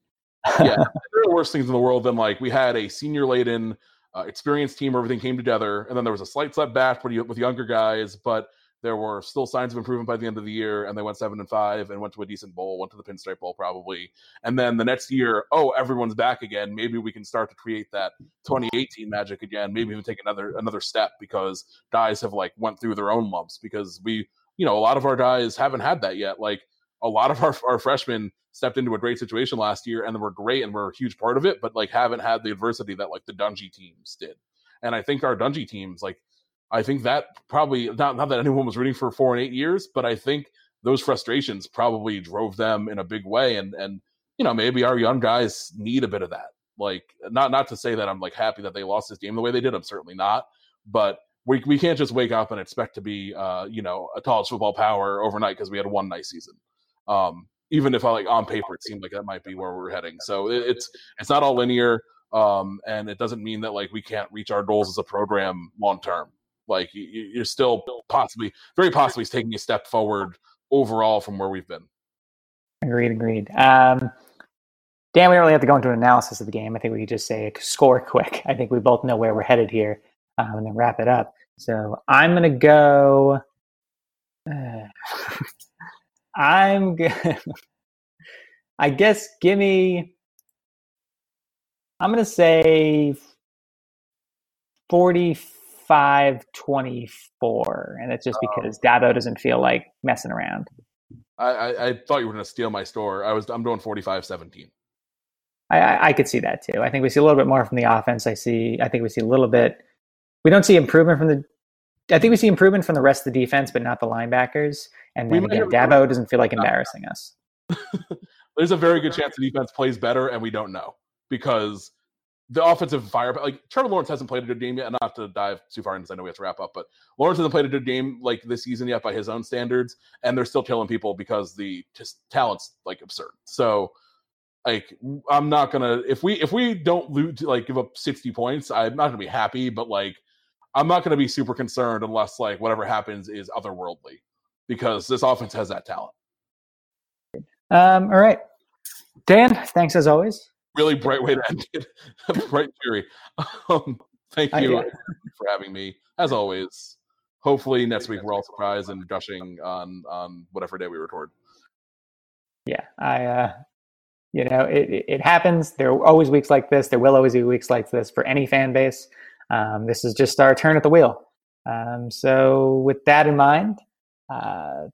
yeah, <laughs> there are worse things in the world than like we had a senior laden uh, experienced team, everything came together, and then there was a slight setback with, with younger guys, but there were still signs of improvement by the end of the year, and they went seven and five and went to a decent bowl, went to the Pinstripe Bowl probably, and then the next year, oh, everyone's back again. Maybe we can start to create that 2018 magic again. Maybe even take another another step because guys have like went through their own lumps because we, you know, a lot of our guys haven't had that yet. Like a lot of our, our freshmen stepped into a great situation last year and they were great and were a huge part of it, but like haven't had the adversity that like the Dungey teams did. And I think our Dungey teams, like, I think that probably not, not that anyone was rooting for four and eight years, but I think those frustrations probably drove them in a big way. And, and, you know, maybe our young guys need a bit of that. Like, not, not to say that I'm like happy that they lost this game the way they did. I'm certainly not, but we, we can't just wake up and expect to be, uh, you know, a college football power overnight because we had one nice season. Um, even if I like on paper, it seemed like that might be where we're heading. So it, it's it's not all linear, um, and it doesn't mean that like we can't reach our goals as a program long term. Like you, are still possibly, very possibly, taking a step forward overall from where we've been. Agreed. Agreed. Um, Dan, we don't really have to go into an analysis of the game. I think we could just say score quick. I think we both know where we're headed here, um, and then wrap it up. So I'm going to go. Uh, <laughs> I'm good. <laughs> I guess give me. I'm going to say 45 24. And it's just oh. because Dabo doesn't feel like messing around. I, I, I thought you were going to steal my store. I was I'm doing 45-17. I, I could see that too. I think we see a little bit more from the offense. I see. I think we see a little bit. We don't see improvement from the. I think we see improvement from the rest of the defense, but not the linebackers. And then again, Dabo doesn't feel like <laughs> embarrassing us. <laughs> There's a very good chance the defense plays better, and we don't know because the offensive fire, like Trevor Lawrence hasn't played a good game yet. Not to dive too far into, this, I know we have to wrap up, but Lawrence hasn't played a good game like this season yet by his own standards, and they're still killing people because the just talent's like absurd. So, like, I'm not gonna if we if we don't lose like give up 60 points, I'm not gonna be happy, but like, I'm not gonna be super concerned unless like whatever happens is otherworldly because this offense has that talent. Um, all right, Dan. Thanks as always really bright way to end it. <laughs> bright cheery. Um, thank you uh, for having me. As always, hopefully next week we're all surprised and gushing on on whatever day we record. Yeah, I. uh you know, it, it happens. There are always weeks like this. There will always be weeks like this for any fan base. Um, this is just our turn at the wheel. Um, so, with that in mind, uh,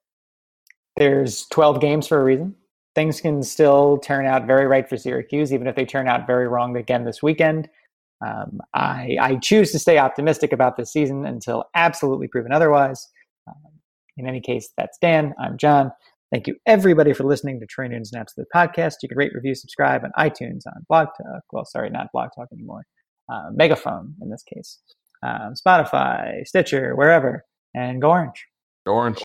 there's 12 games for a reason things can still turn out very right for Syracuse, even if they turn out very wrong again this weekend. Um, I, I, choose to stay optimistic about this season until absolutely proven otherwise. Um, in any case, that's Dan. I'm John. Thank you, everybody, for listening to Troy Nunes and Absolute Podcast. You can rate, review, subscribe on iTunes, on Blog Talk. Well, sorry, not Blog Talk anymore. Uh, Megaphone, in this case. Um, Spotify, Stitcher, wherever. And go orange. Go orange.